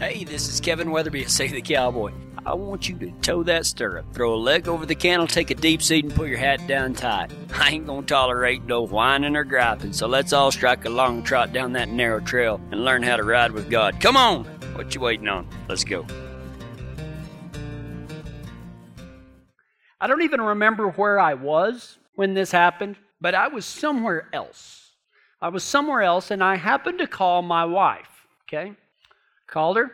Hey, this is Kevin Weatherby at Say the Cowboy. I want you to toe that stirrup, throw a leg over the cantle, take a deep seat, and put your hat down tight. I ain't gonna tolerate no whining or griping, so let's all strike a long trot down that narrow trail and learn how to ride with God. Come on! What you waiting on? Let's go. I don't even remember where I was when this happened, but I was somewhere else. I was somewhere else, and I happened to call my wife, okay? Called her,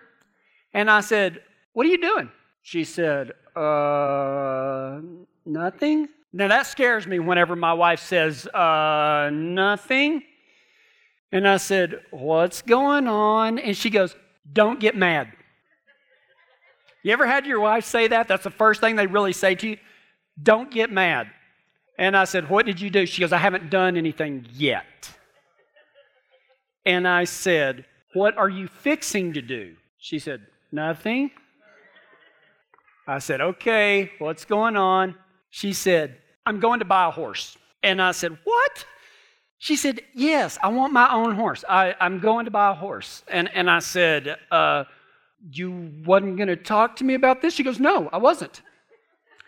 and I said, What are you doing? She said, Uh, nothing. Now that scares me whenever my wife says, Uh, nothing. And I said, What's going on? And she goes, Don't get mad. You ever had your wife say that? That's the first thing they really say to you. Don't get mad. And I said, What did you do? She goes, I haven't done anything yet. And I said, What are you fixing to do? She said, Nothing. I said, Okay, what's going on? She said, I'm going to buy a horse. And I said, What? She said, Yes, I want my own horse. I, I'm going to buy a horse. And, and I said, uh, You wasn't going to talk to me about this? She goes, No, I wasn't.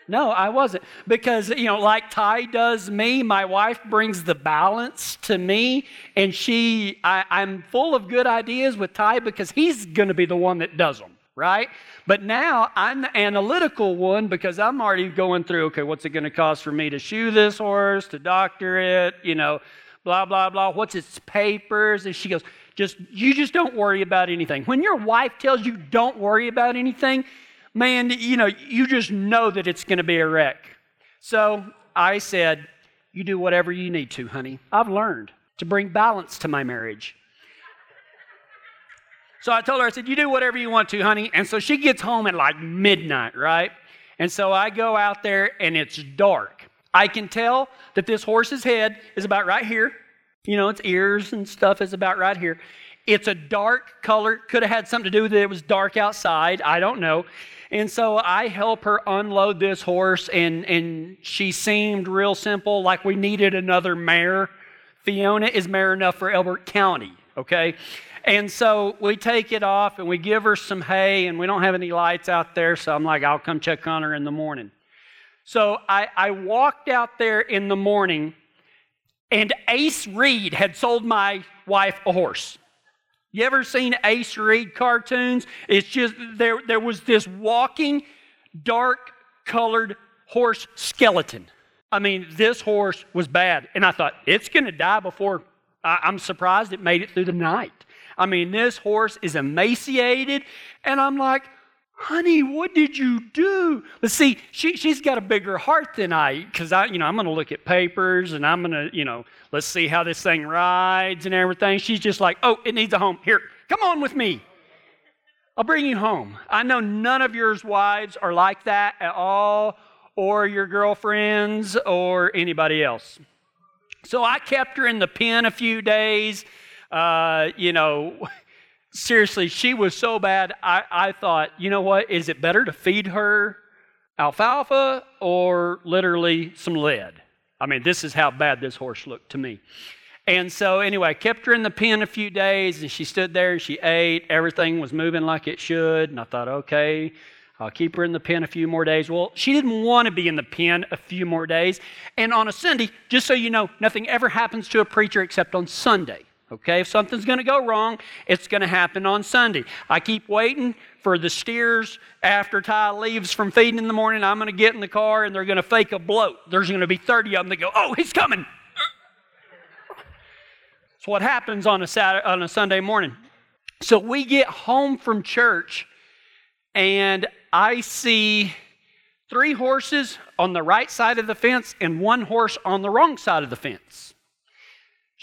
No, I wasn't. Because, you know, like Ty does me, my wife brings the balance to me, and she, I, I'm full of good ideas with Ty because he's going to be the one that does them, right? But now I'm the analytical one because I'm already going through, okay, what's it going to cost for me to shoe this horse, to doctor it, you know, blah, blah, blah. What's its papers? And she goes, just, you just don't worry about anything. When your wife tells you don't worry about anything, man, you know, you just know that it's going to be a wreck. So I said, You do whatever you need to, honey. I've learned to bring balance to my marriage. So I told her, I said, You do whatever you want to, honey. And so she gets home at like midnight, right? And so I go out there and it's dark. I can tell that this horse's head is about right here. You know, its ears and stuff is about right here. It's a dark color. Could have had something to do with it. It was dark outside. I don't know. And so I help her unload this horse, and, and she seemed real simple, like we needed another mare. Fiona is mare enough for Elbert County, okay? And so we take it off and we give her some hay, and we don't have any lights out there, so I'm like, I'll come check on her in the morning. So I, I walked out there in the morning, and Ace Reed had sold my wife a horse. You ever seen Ace Reed cartoons? It's just there, there was this walking, dark colored horse skeleton. I mean, this horse was bad. And I thought, it's going to die before. I, I'm surprised it made it through the night. I mean, this horse is emaciated. And I'm like, honey, what did you do? Let's see, she, she's got a bigger heart than I, because I, you know, I'm going to look at papers and I'm going to, you know, let's see how this thing rides and everything. She's just like, oh, it needs a home. Here, come on with me. I'll bring you home. I know none of yours wives are like that at all, or your girlfriends, or anybody else. So I kept her in the pen a few days. Uh, you know, seriously, she was so bad. I, I thought, you know what? Is it better to feed her alfalfa or literally some lead? I mean, this is how bad this horse looked to me. And so, anyway, I kept her in the pen a few days, and she stood there and she ate. Everything was moving like it should. And I thought, okay, I'll keep her in the pen a few more days. Well, she didn't want to be in the pen a few more days. And on a Sunday, just so you know, nothing ever happens to a preacher except on Sunday. Okay, if something's going to go wrong, it's going to happen on Sunday. I keep waiting for the steers after Ty leaves from feeding in the morning. I'm going to get in the car and they're going to fake a bloat. There's going to be 30 of them that go, Oh, he's coming. It's what happens on a, Saturday, on a Sunday morning. So we get home from church and I see three horses on the right side of the fence and one horse on the wrong side of the fence.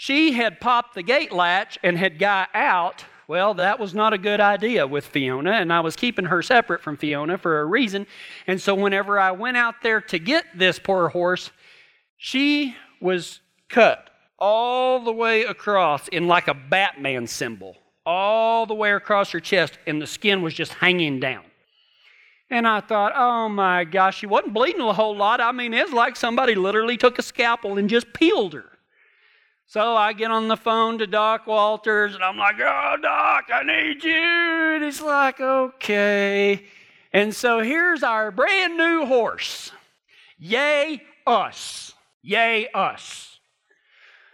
She had popped the gate latch and had got out. Well, that was not a good idea with Fiona, and I was keeping her separate from Fiona for a reason. And so, whenever I went out there to get this poor horse, she was cut all the way across in like a Batman symbol, all the way across her chest, and the skin was just hanging down. And I thought, oh my gosh, she wasn't bleeding a whole lot. I mean, it's like somebody literally took a scalpel and just peeled her. So I get on the phone to Doc Walters and I'm like, oh, Doc, I need you. And he's like, okay. And so here's our brand new horse. Yay, us. Yay, us.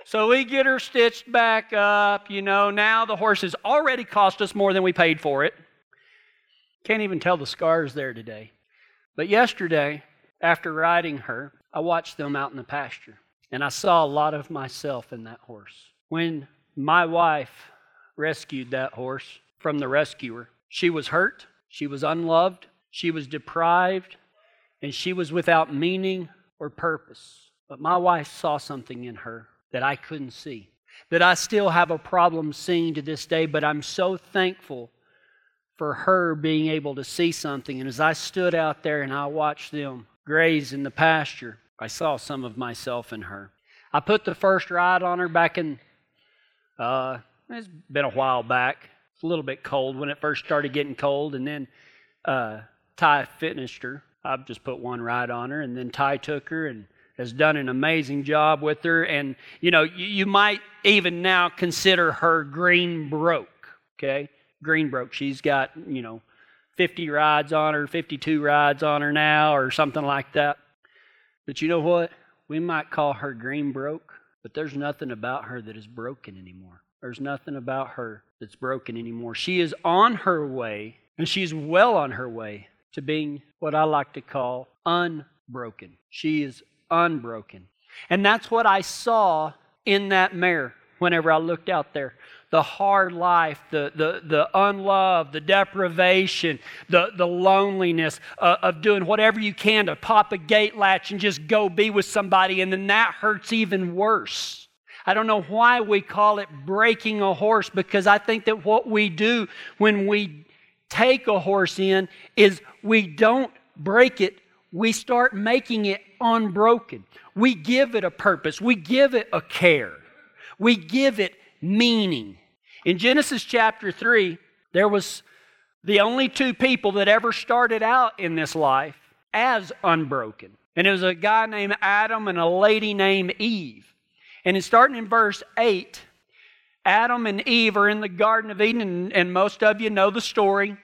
So we get her stitched back up. You know, now the horse has already cost us more than we paid for it. Can't even tell the scars there today. But yesterday, after riding her, I watched them out in the pasture. And I saw a lot of myself in that horse. When my wife rescued that horse from the rescuer, she was hurt, she was unloved, she was deprived, and she was without meaning or purpose. But my wife saw something in her that I couldn't see, that I still have a problem seeing to this day, but I'm so thankful for her being able to see something. And as I stood out there and I watched them graze in the pasture, I saw some of myself in her. I put the first ride on her back in, uh, it's been a while back. It's a little bit cold when it first started getting cold. And then uh, Ty finished her. I've just put one ride on her. And then Ty took her and has done an amazing job with her. And, you know, you, you might even now consider her green broke, okay? Green broke. She's got, you know, 50 rides on her, 52 rides on her now, or something like that. But you know what? We might call her green broke, but there's nothing about her that is broken anymore. There's nothing about her that's broken anymore. She is on her way, and she's well on her way to being what I like to call unbroken. She is unbroken. And that's what I saw in that mare whenever I looked out there the hard life, the, the, the unlove, the deprivation, the, the loneliness uh, of doing whatever you can to pop a gate latch and just go be with somebody, and then that hurts even worse. I don't know why we call it breaking a horse because I think that what we do when we take a horse in is we don't break it, we start making it unbroken. We give it a purpose, we give it a care, we give it meaning. In Genesis chapter 3, there was the only two people that ever started out in this life as unbroken. And it was a guy named Adam and a lady named Eve. And in starting in verse 8, Adam and Eve are in the Garden of Eden, and, and most of you know the story.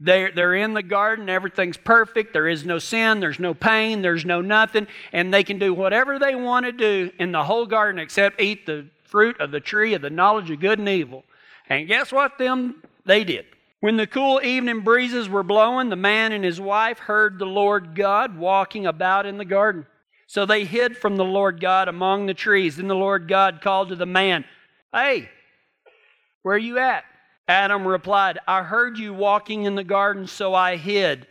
They're, they're in the garden, everything's perfect, there is no sin, there's no pain, there's no nothing, and they can do whatever they want to do in the whole garden except eat the fruit of the tree of the knowledge of good and evil. And guess what them they did? When the cool evening breezes were blowing, the man and his wife heard the Lord God walking about in the garden. So they hid from the Lord God among the trees. Then the Lord God called to the man, Hey, where are you at? Adam replied, I heard you walking in the garden, so I hid.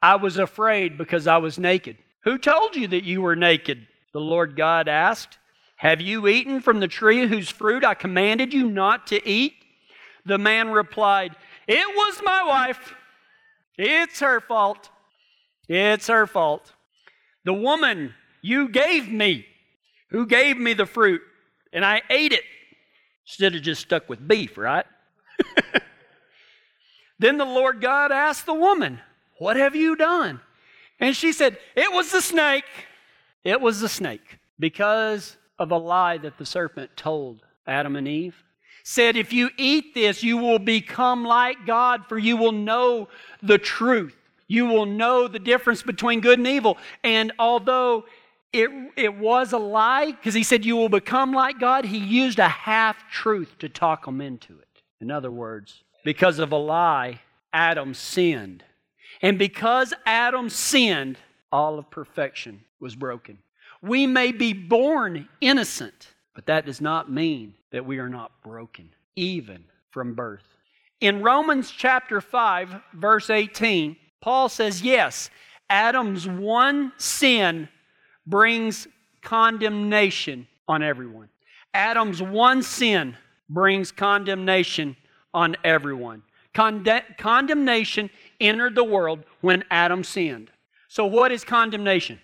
I was afraid because I was naked. Who told you that you were naked? The Lord God asked. Have you eaten from the tree whose fruit I commanded you not to eat? The man replied, It was my wife. It's her fault. It's her fault. The woman you gave me, who gave me the fruit, and I ate it instead of just stuck with beef, right? then the Lord God asked the woman, What have you done? And she said, It was the snake. It was the snake. Because of a lie that the serpent told Adam and Eve. Said, If you eat this, you will become like God, for you will know the truth. You will know the difference between good and evil. And although it, it was a lie, because he said, You will become like God, he used a half truth to talk them into it. In other words, because of a lie, Adam sinned. And because Adam sinned, all of perfection was broken. We may be born innocent, but that does not mean that we are not broken, even from birth. In Romans chapter 5, verse 18, Paul says, Yes, Adam's one sin brings condemnation on everyone. Adam's one sin brings condemnation on everyone. Conde- condemnation entered the world when Adam sinned. So, what is condemnation?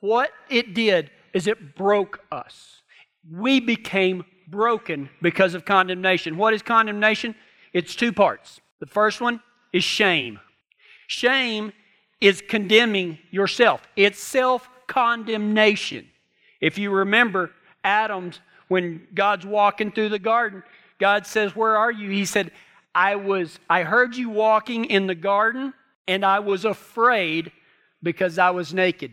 What it did is it broke us. We became broken because of condemnation. What is condemnation? It's two parts. The first one is shame. Shame is condemning yourself, it's self condemnation. If you remember, Adam's when God's walking through the garden, God says, Where are you? He said, I was, I heard you walking in the garden, and I was afraid because I was naked.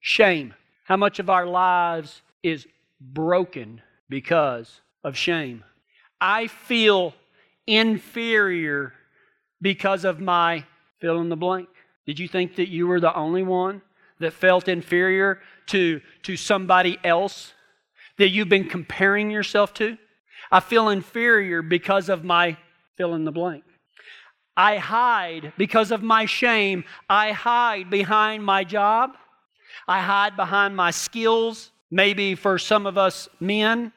Shame. How much of our lives is broken because of shame? I feel inferior because of my fill in the blank. Did you think that you were the only one that felt inferior to, to somebody else that you've been comparing yourself to? I feel inferior because of my fill in the blank. I hide because of my shame. I hide behind my job. I hide behind my skills. Maybe for some of us men,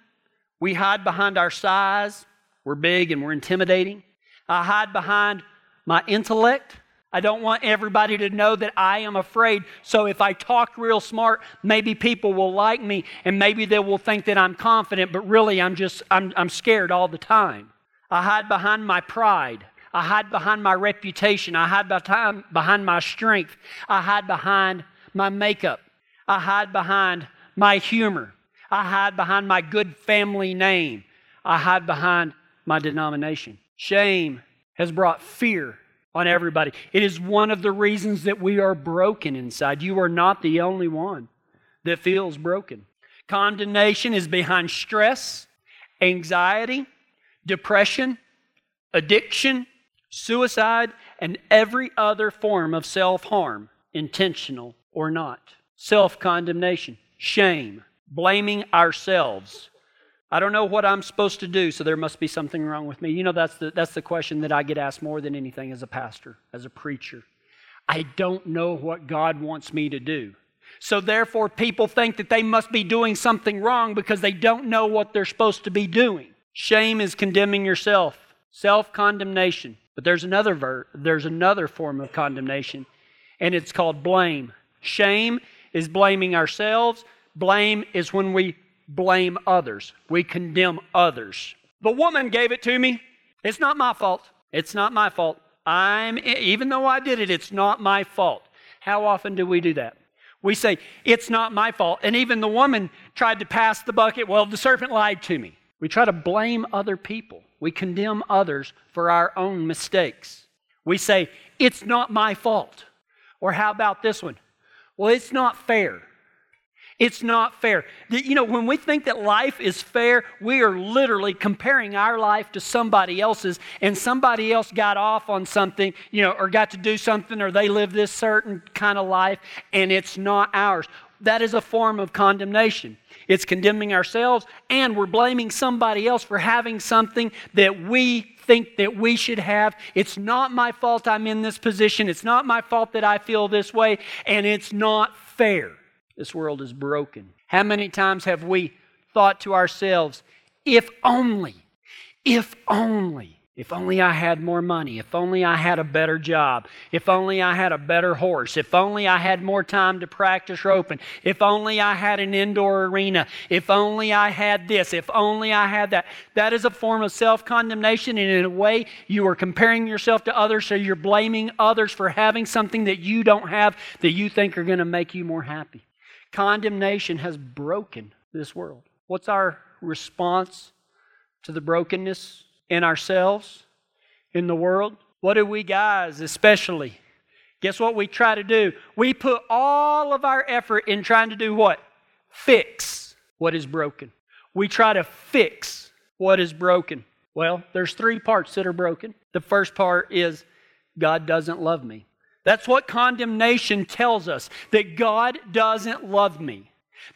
we hide behind our size. We're big and we're intimidating. I hide behind my intellect. I don't want everybody to know that I am afraid. So if I talk real smart, maybe people will like me and maybe they will think that I'm confident, but really I'm just I'm, I'm scared all the time. I hide behind my pride. I hide behind my reputation. I hide behind, behind my strength. I hide behind my makeup. I hide behind my humor. I hide behind my good family name. I hide behind my denomination. Shame has brought fear on everybody. It is one of the reasons that we are broken inside. You are not the only one that feels broken. Condemnation is behind stress, anxiety, depression, addiction, suicide, and every other form of self harm, intentional or not. Self condemnation, shame, blaming ourselves I don't know what I'm supposed to do, so there must be something wrong with me. You know, that's the, that's the question that I get asked more than anything as a pastor, as a preacher. I don't know what God wants me to do. So, therefore, people think that they must be doing something wrong because they don't know what they're supposed to be doing. Shame is condemning yourself, self condemnation. But there's another, ver- there's another form of condemnation, and it's called blame. Shame is blaming ourselves, blame is when we blame others. We condemn others. The woman gave it to me. It's not my fault. It's not my fault. I'm even though I did it, it's not my fault. How often do we do that? We say, It's not my fault. And even the woman tried to pass the bucket. Well, the serpent lied to me. We try to blame other people. We condemn others for our own mistakes. We say, It's not my fault. Or how about this one? Well, it's not fair. It's not fair. You know, when we think that life is fair, we are literally comparing our life to somebody else's, and somebody else got off on something, you know, or got to do something, or they live this certain kind of life, and it's not ours. That is a form of condemnation. It's condemning ourselves, and we're blaming somebody else for having something that we think that we should have. It's not my fault I'm in this position. It's not my fault that I feel this way, and it's not fair. This world is broken. How many times have we thought to ourselves, if only, if only, if only I had more money, if only I had a better job, if only I had a better horse, if only I had more time to practice roping, if only I had an indoor arena, if only I had this, if only I had that. That is a form of self condemnation, and in a way, you are comparing yourself to others, so you're blaming others for having something that you don't have that you think are going to make you more happy. Condemnation has broken this world. What's our response to the brokenness in ourselves, in the world? What do we guys, especially? Guess what we try to do? We put all of our effort in trying to do what? Fix what is broken. We try to fix what is broken. Well, there's three parts that are broken. The first part is God doesn't love me. That's what condemnation tells us that God doesn't love me,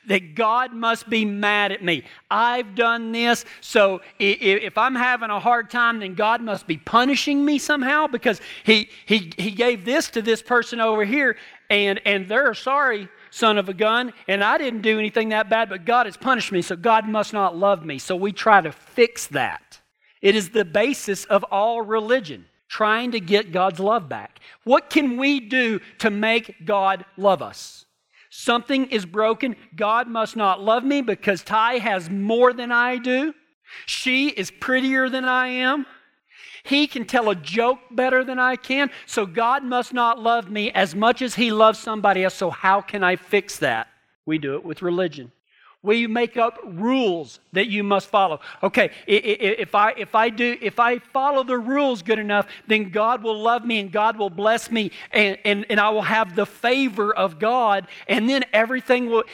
that God must be mad at me. I've done this, so if I'm having a hard time, then God must be punishing me somehow because He, he, he gave this to this person over here, and, and they're sorry son of a gun, and I didn't do anything that bad, but God has punished me, so God must not love me. So we try to fix that. It is the basis of all religion trying to get God's love back. What can we do to make God love us? Something is broken. God must not love me because Ty has more than I do. She is prettier than I am. He can tell a joke better than I can. So God must not love me as much as He loves somebody else. So, how can I fix that? We do it with religion. We make up rules that you must follow. Okay, if I if I do if I follow the rules good enough, then God will love me and God will bless me and, and, and I will have the favor of God, and then everything will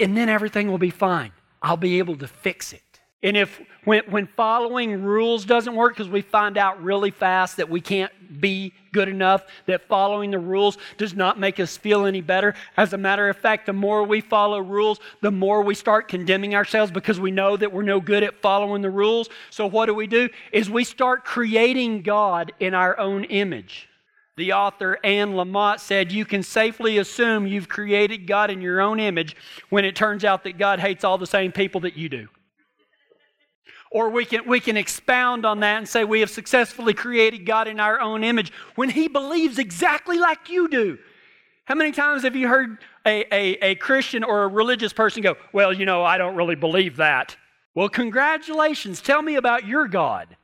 and then everything will be fine. I'll be able to fix it. And if when, when following rules doesn't work, because we find out really fast that we can't be good enough, that following the rules does not make us feel any better. As a matter of fact, the more we follow rules, the more we start condemning ourselves because we know that we're no good at following the rules. So what do we do? Is we start creating God in our own image. The author Anne Lamott said, You can safely assume you've created God in your own image when it turns out that God hates all the same people that you do. Or we can, we can expound on that and say we have successfully created God in our own image when He believes exactly like you do. How many times have you heard a, a, a Christian or a religious person go, Well, you know, I don't really believe that? Well, congratulations. Tell me about your God.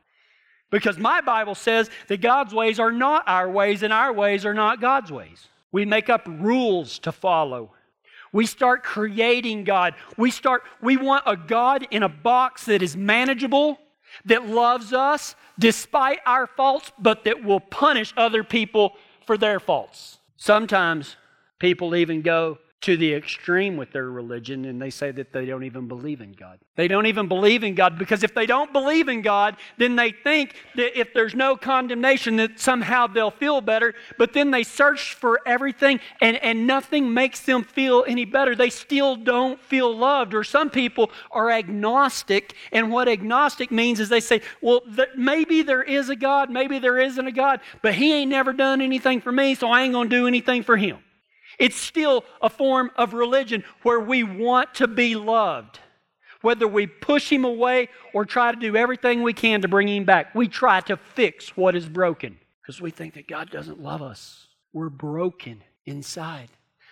Because my Bible says that God's ways are not our ways and our ways are not God's ways. We make up rules to follow. We start creating God. We start, we want a God in a box that is manageable, that loves us despite our faults, but that will punish other people for their faults. Sometimes people even go to the extreme with their religion and they say that they don't even believe in God. They don't even believe in God because if they don't believe in God, then they think that if there's no condemnation that somehow they'll feel better, but then they search for everything and, and nothing makes them feel any better. They still don't feel loved. Or some people are agnostic, and what agnostic means is they say, well, th- maybe there is a God, maybe there isn't a God, but he ain't never done anything for me, so I ain't going to do anything for him. It's still a form of religion where we want to be loved. Whether we push him away or try to do everything we can to bring him back, we try to fix what is broken because we think that God doesn't love us. We're broken inside.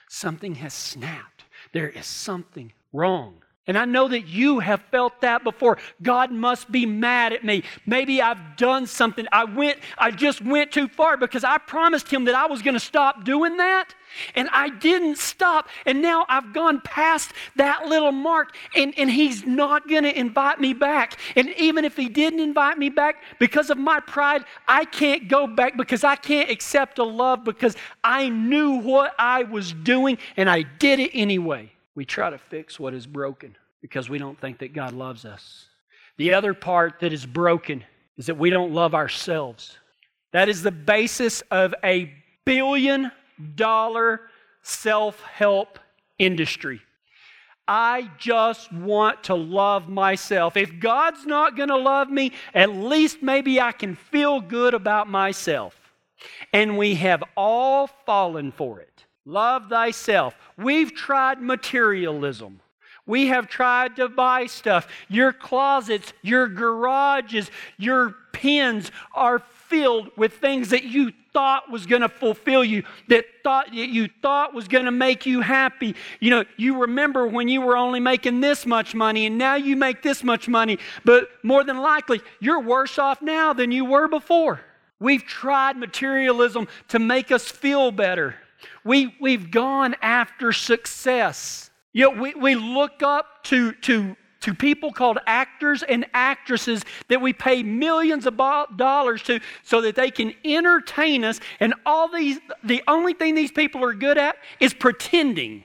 Something has snapped. There is something wrong. And I know that you have felt that before. God must be mad at me. Maybe I've done something. I went I just went too far because I promised him that I was going to stop doing that, and I didn't stop. And now I've gone past that little mark and, and he's not going to invite me back. And even if he didn't invite me back because of my pride, I can't go back because I can't accept a love because I knew what I was doing and I did it anyway we try to fix what is broken because we don't think that God loves us. The other part that is broken is that we don't love ourselves. That is the basis of a billion dollar self help industry. I just want to love myself. If God's not going to love me, at least maybe I can feel good about myself. And we have all fallen for it. Love thyself. We've tried materialism. We have tried to buy stuff. Your closets, your garages, your pens are filled with things that you thought was going to fulfill you, that thought that you thought was going to make you happy. You know, you remember when you were only making this much money and now you make this much money, but more than likely you're worse off now than you were before. We've tried materialism to make us feel better. We, we've gone after success. You know, we, we look up to, to, to people called actors and actresses that we pay millions of dollars to so that they can entertain us. And all these, the only thing these people are good at is pretending.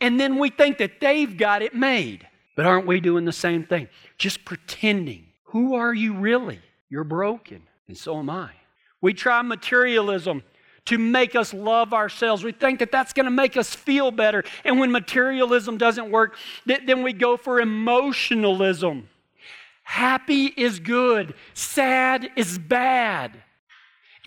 And then we think that they've got it made. But aren't we doing the same thing? Just pretending. Who are you really? You're broken, and so am I. We try materialism to make us love ourselves. We think that that's going to make us feel better. And when materialism doesn't work, then we go for emotionalism. Happy is good, sad is bad.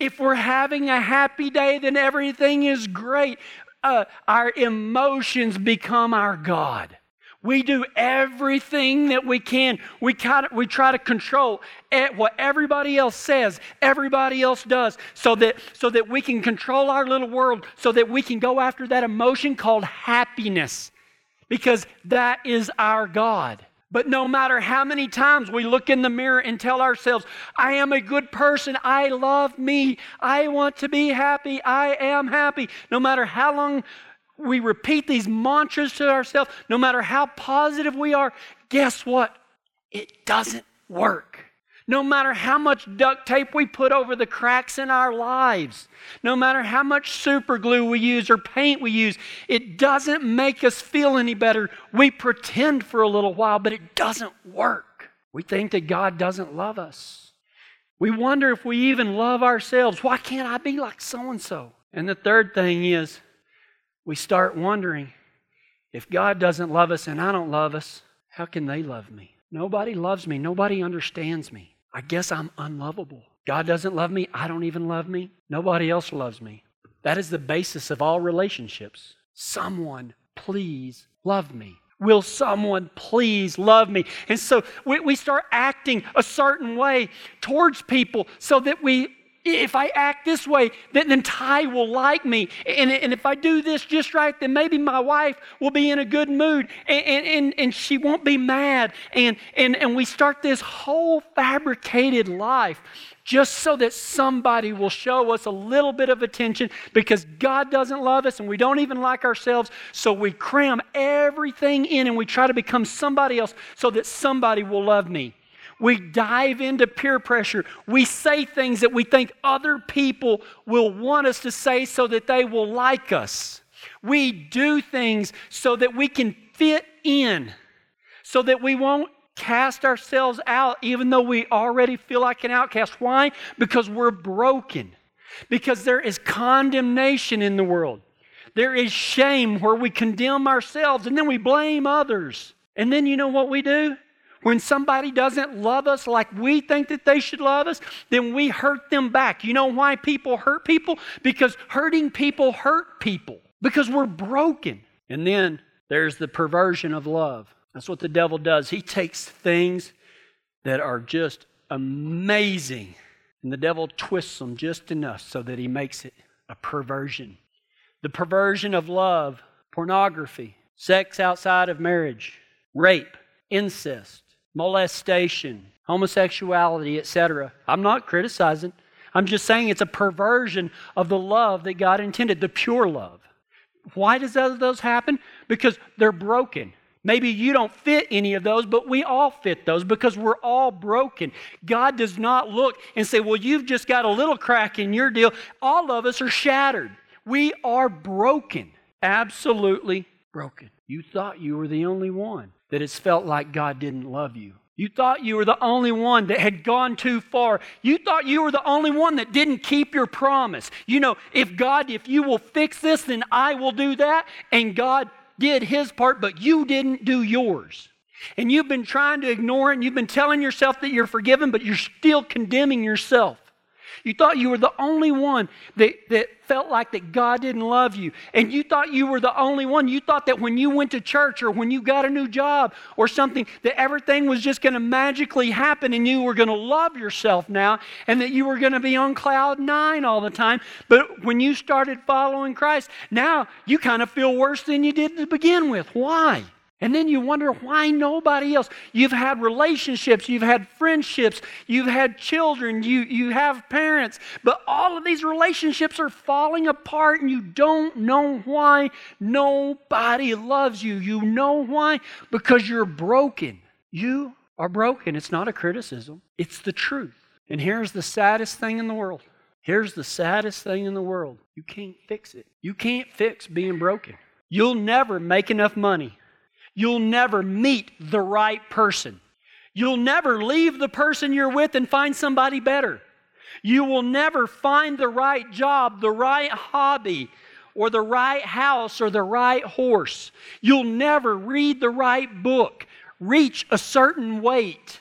If we're having a happy day, then everything is great. Uh, our emotions become our God. We do everything that we can. We, kind of, we try to control what everybody else says, everybody else does, so that, so that we can control our little world, so that we can go after that emotion called happiness, because that is our God. But no matter how many times we look in the mirror and tell ourselves, I am a good person, I love me, I want to be happy, I am happy, no matter how long we repeat these mantras to ourselves, no matter how positive we are, guess what? It doesn't work. No matter how much duct tape we put over the cracks in our lives, no matter how much super glue we use or paint we use, it doesn't make us feel any better. We pretend for a little while, but it doesn't work. We think that God doesn't love us. We wonder if we even love ourselves. Why can't I be like so and so? And the third thing is, we start wondering if God doesn't love us and I don't love us, how can they love me? Nobody loves me. Nobody understands me. I guess I'm unlovable. God doesn't love me. I don't even love me. Nobody else loves me. That is the basis of all relationships. Someone, please love me. Will someone please love me? And so we, we start acting a certain way towards people so that we if I act this way, then, then Ty will like me. And, and if I do this just right, then maybe my wife will be in a good mood and, and, and she won't be mad. And, and, and we start this whole fabricated life just so that somebody will show us a little bit of attention because God doesn't love us and we don't even like ourselves. So we cram everything in and we try to become somebody else so that somebody will love me. We dive into peer pressure. We say things that we think other people will want us to say so that they will like us. We do things so that we can fit in, so that we won't cast ourselves out even though we already feel like an outcast. Why? Because we're broken. Because there is condemnation in the world. There is shame where we condemn ourselves and then we blame others. And then you know what we do? When somebody doesn't love us like we think that they should love us, then we hurt them back. You know why people hurt people? Because hurting people hurt people, because we're broken. And then there's the perversion of love. That's what the devil does. He takes things that are just amazing, and the devil twists them just enough so that he makes it a perversion. The perversion of love, pornography, sex outside of marriage, rape, incest, molestation, homosexuality, etc. I'm not criticizing. I'm just saying it's a perversion of the love that God intended, the pure love. Why does those happen? Because they're broken. Maybe you don't fit any of those, but we all fit those because we're all broken. God does not look and say, Well, you've just got a little crack in your deal. All of us are shattered. We are broken, absolutely broken. You thought you were the only one that has felt like God didn't love you. You thought you were the only one that had gone too far. You thought you were the only one that didn't keep your promise. You know, if God, if you will fix this, then I will do that. And God did his part, but you didn't do yours. And you've been trying to ignore it, and you've been telling yourself that you're forgiven, but you're still condemning yourself. You thought you were the only one that, that felt like that God didn't love you. And you thought you were the only one. You thought that when you went to church or when you got a new job or something, that everything was just going to magically happen and you were going to love yourself now and that you were going to be on cloud nine all the time. But when you started following Christ, now you kind of feel worse than you did to begin with. Why? And then you wonder why nobody else. You've had relationships, you've had friendships, you've had children, you, you have parents, but all of these relationships are falling apart and you don't know why nobody loves you. You know why? Because you're broken. You are broken. It's not a criticism, it's the truth. And here's the saddest thing in the world. Here's the saddest thing in the world. You can't fix it. You can't fix being broken. You'll never make enough money You'll never meet the right person. You'll never leave the person you're with and find somebody better. You will never find the right job, the right hobby, or the right house, or the right horse. You'll never read the right book, reach a certain weight,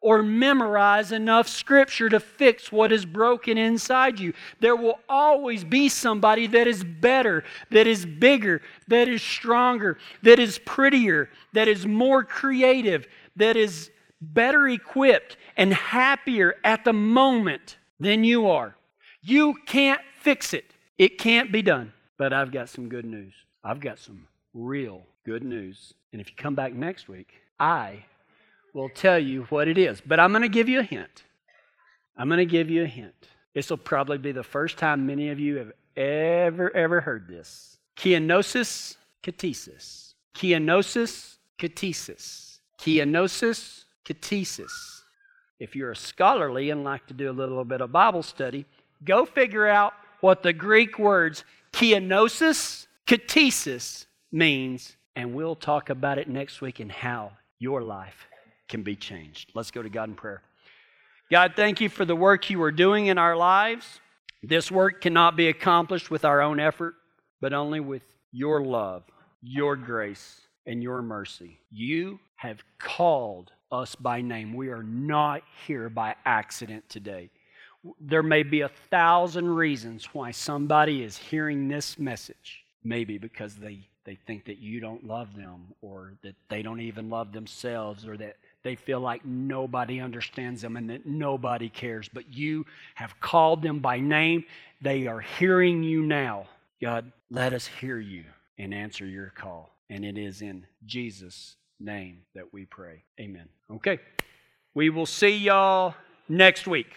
or memorize enough scripture to fix what is broken inside you. There will always be somebody that is better, that is bigger, that is stronger, that is prettier, that is more creative, that is better equipped and happier at the moment than you are. You can't fix it, it can't be done. But I've got some good news. I've got some real good news. And if you come back next week, I will tell you what it is. But I'm going to give you a hint. I'm going to give you a hint. This will probably be the first time many of you have ever, ever heard this. Kianosis catesis. Kianosis catesis. Kianosis catesis. If you're scholarly and like to do a little bit of Bible study, go figure out what the Greek words kianosis catesis means, and we'll talk about it next week and how your life can be changed. Let's go to God in prayer. God, thank you for the work you are doing in our lives. This work cannot be accomplished with our own effort, but only with your love, your grace, and your mercy. You have called us by name. We are not here by accident today. There may be a thousand reasons why somebody is hearing this message. Maybe because they, they think that you don't love them, or that they don't even love themselves, or that they feel like nobody understands them and that nobody cares. But you have called them by name. They are hearing you now. God, let us hear you and answer your call. And it is in Jesus' name that we pray. Amen. Okay. We will see y'all next week.